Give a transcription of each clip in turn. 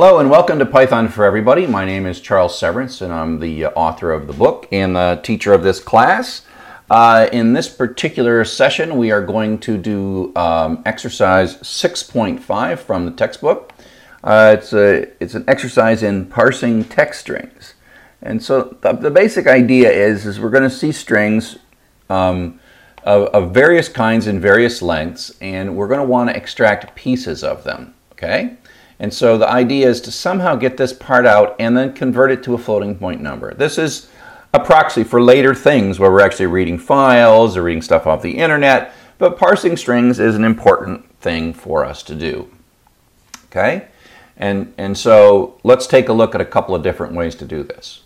Hello and welcome to Python for Everybody. My name is Charles Severance and I'm the uh, author of the book and the teacher of this class. Uh, in this particular session, we are going to do um, exercise 6.5 from the textbook. Uh, it's, a, it's an exercise in parsing text strings. And so the, the basic idea is, is we're going to see strings um, of, of various kinds and various lengths, and we're going to want to extract pieces of them, okay? And so the idea is to somehow get this part out and then convert it to a floating point number. This is a proxy for later things where we're actually reading files or reading stuff off the internet, but parsing strings is an important thing for us to do. Okay? And, and so let's take a look at a couple of different ways to do this.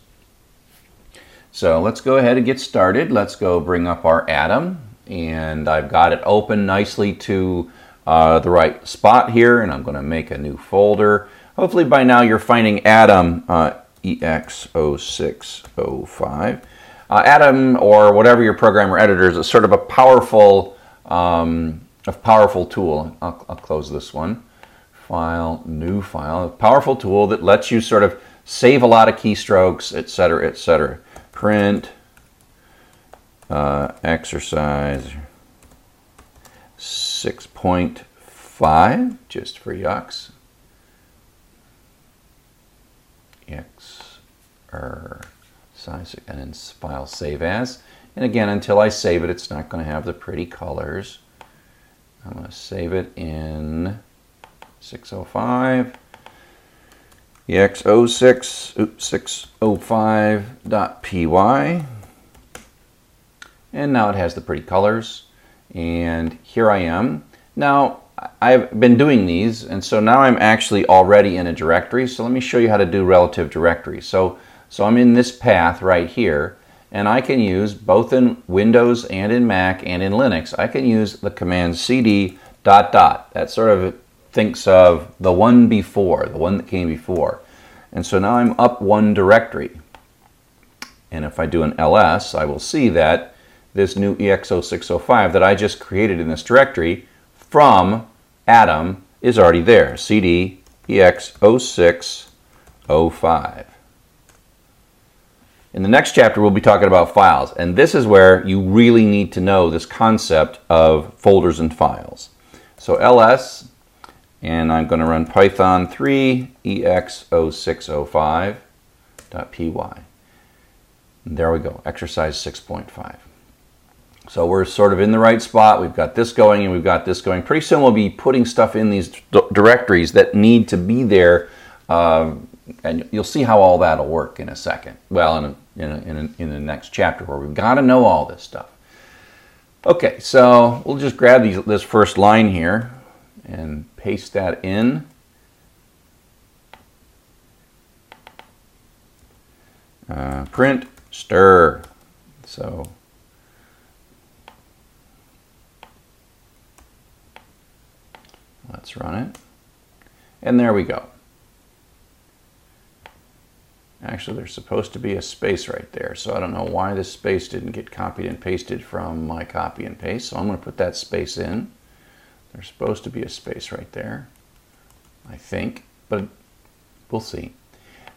So let's go ahead and get started. Let's go bring up our atom and I've got it open nicely to uh, the right spot here and I'm going to make a new folder. Hopefully by now you're finding Atom uh, EX0605. Uh, Atom or whatever your programmer editor is, is sort of a powerful, um, a powerful tool. I'll, I'll close this one. File, new file, a powerful tool that lets you sort of save a lot of keystrokes, etc., etc. Print uh, exercise 6.5, just for yucks. X or size and then file save as. And again, until I save it, it's not going to have the pretty colors. I'm going to save it in 605 ex06 oops, 605.py and now it has the pretty colors and here I am now I've been doing these and so now I'm actually already in a directory so let me show you how to do relative directory so so I'm in this path right here and I can use both in Windows and in Mac and in Linux I can use the command cd dot dot that sort of thinks of the one before, the one that came before. And so now I'm up one directory. And if I do an ls, I will see that this new EX0605 that I just created in this directory from Atom is already there. CD EX0605. In the next chapter, we'll be talking about files. And this is where you really need to know this concept of folders and files. So ls and I'm going to run python 3 ex0605.py. There we go, exercise 6.5. So we're sort of in the right spot. We've got this going and we've got this going. Pretty soon we'll be putting stuff in these directories that need to be there. Uh, and you'll see how all that'll work in a second. Well, in, a, in, a, in, a, in the next chapter where we've got to know all this stuff. Okay, so we'll just grab these, this first line here and paste that in. Uh, print stir. So let's run it. And there we go. Actually, there's supposed to be a space right there. So I don't know why this space didn't get copied and pasted from my copy and paste. So I'm going to put that space in. There's supposed to be a space right there, I think, but we'll see.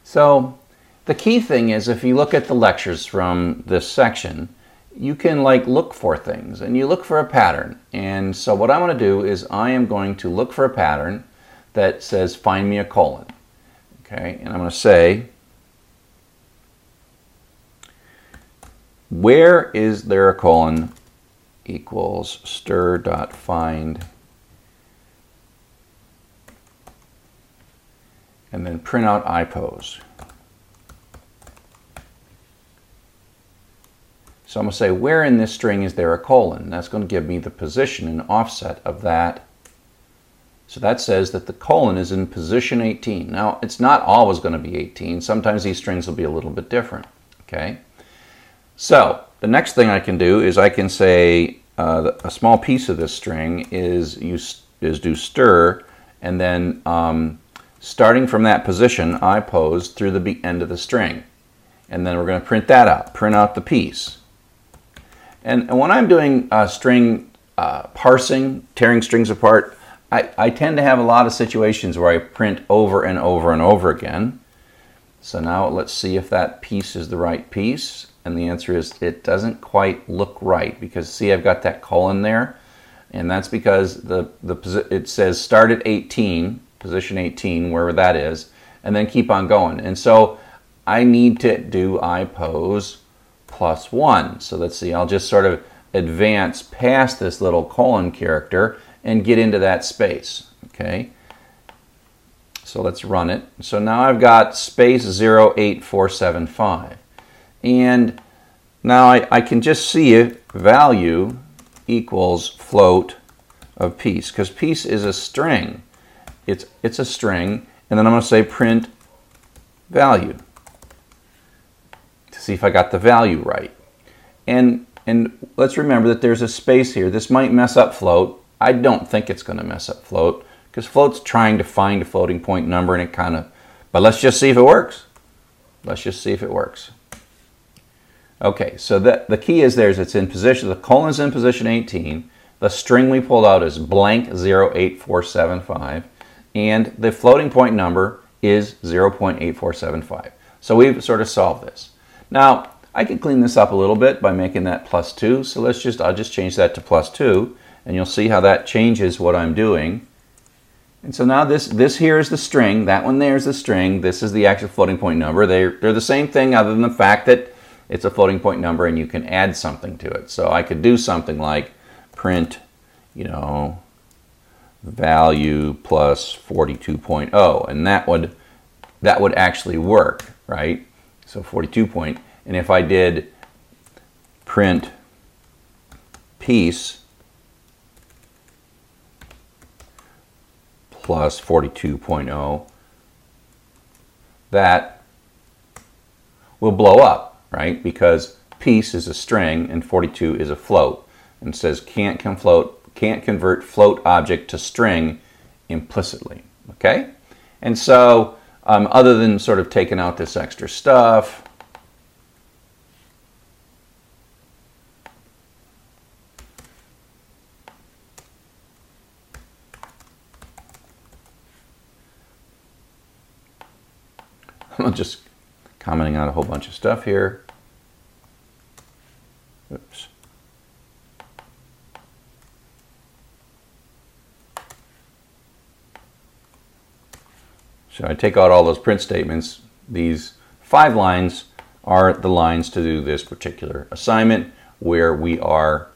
So the key thing is if you look at the lectures from this section, you can like look for things and you look for a pattern. And so what I'm going to do is I am going to look for a pattern that says find me a colon. Okay, and I'm going to say where is there a colon equals stir dot find and then print out IPOS. So I'm going to say where in this string is there a colon? That's going to give me the position and offset of that. So that says that the colon is in position 18. Now it's not always going to be 18. Sometimes these strings will be a little bit different. Okay. So the next thing I can do is I can say uh, a small piece of this string is use is do stir and then um, Starting from that position, IPOS through the end of the string. And then we're going to print that out, print out the piece. And, and when I'm doing uh, string uh, parsing, tearing strings apart, I, I tend to have a lot of situations where I print over and over and over again. So now let's see if that piece is the right piece. And the answer is it doesn't quite look right because see I've got that colon there. And that's because the, the it says start at 18, position 18, wherever that is, and then keep on going. And so I need to do IPOS plus 1. So let's see, I'll just sort of advance past this little colon character and get into that space. Okay. So let's run it. So now I've got space 08475. And now I, I can just see value equals float of piece, because piece is a string. It's, it's a string, and then I'm going to say print value see if I got the value right. And, and let's remember that there's a space here. This might mess up float. I don't think it's going to mess up float because float's trying to find a floating point number and it kind of, but let's just see if it works. Let's just see if it works. Okay, so that, the key is there is it's in position, the colon's in position 18, the string we pulled out is blank 08475, and the floating point number is 0.8475. So we've sort of solved this. Now, I can clean this up a little bit by making that plus 2, so let's just, I'll just change that to plus 2, and you'll see how that changes what I'm doing. And so now this, this here is the string, that one there is the string, this is the actual floating point number. They're, they're the same thing other than the fact that it's a floating point number and you can add something to it. So I could do something like print, you know, value plus 42.0 and that would that would actually work, right? So 42 point and if I did print piece plus 42.0, that will blow up, right? Because piece is a string and 42 is a float and says can't float, can't convert float object to string implicitly, okay? And so um, other than sort of taking out this extra stuff, I'm just commenting on a whole bunch of stuff here. Oops. So I take out all those print statements. These five lines are the lines to do this particular assignment where we are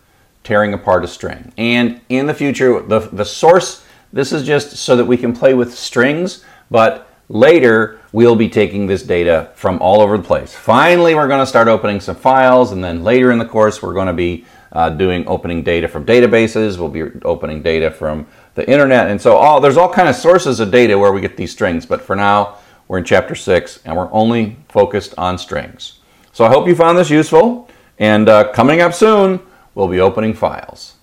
tearing apart a string. And in the future, the, the source, this is just so that we can play with strings, but Later, we'll be taking this data from all over the place. Finally, we're going to start opening some files, and then later in the course, we're going to be uh, doing opening data from databases. We'll be opening data from the internet, and so all there's all kind of sources of data where we get these strings. But for now, we're in chapter six, and we're only focused on strings. So I hope you found this useful, and uh, coming up soon, we'll be opening files.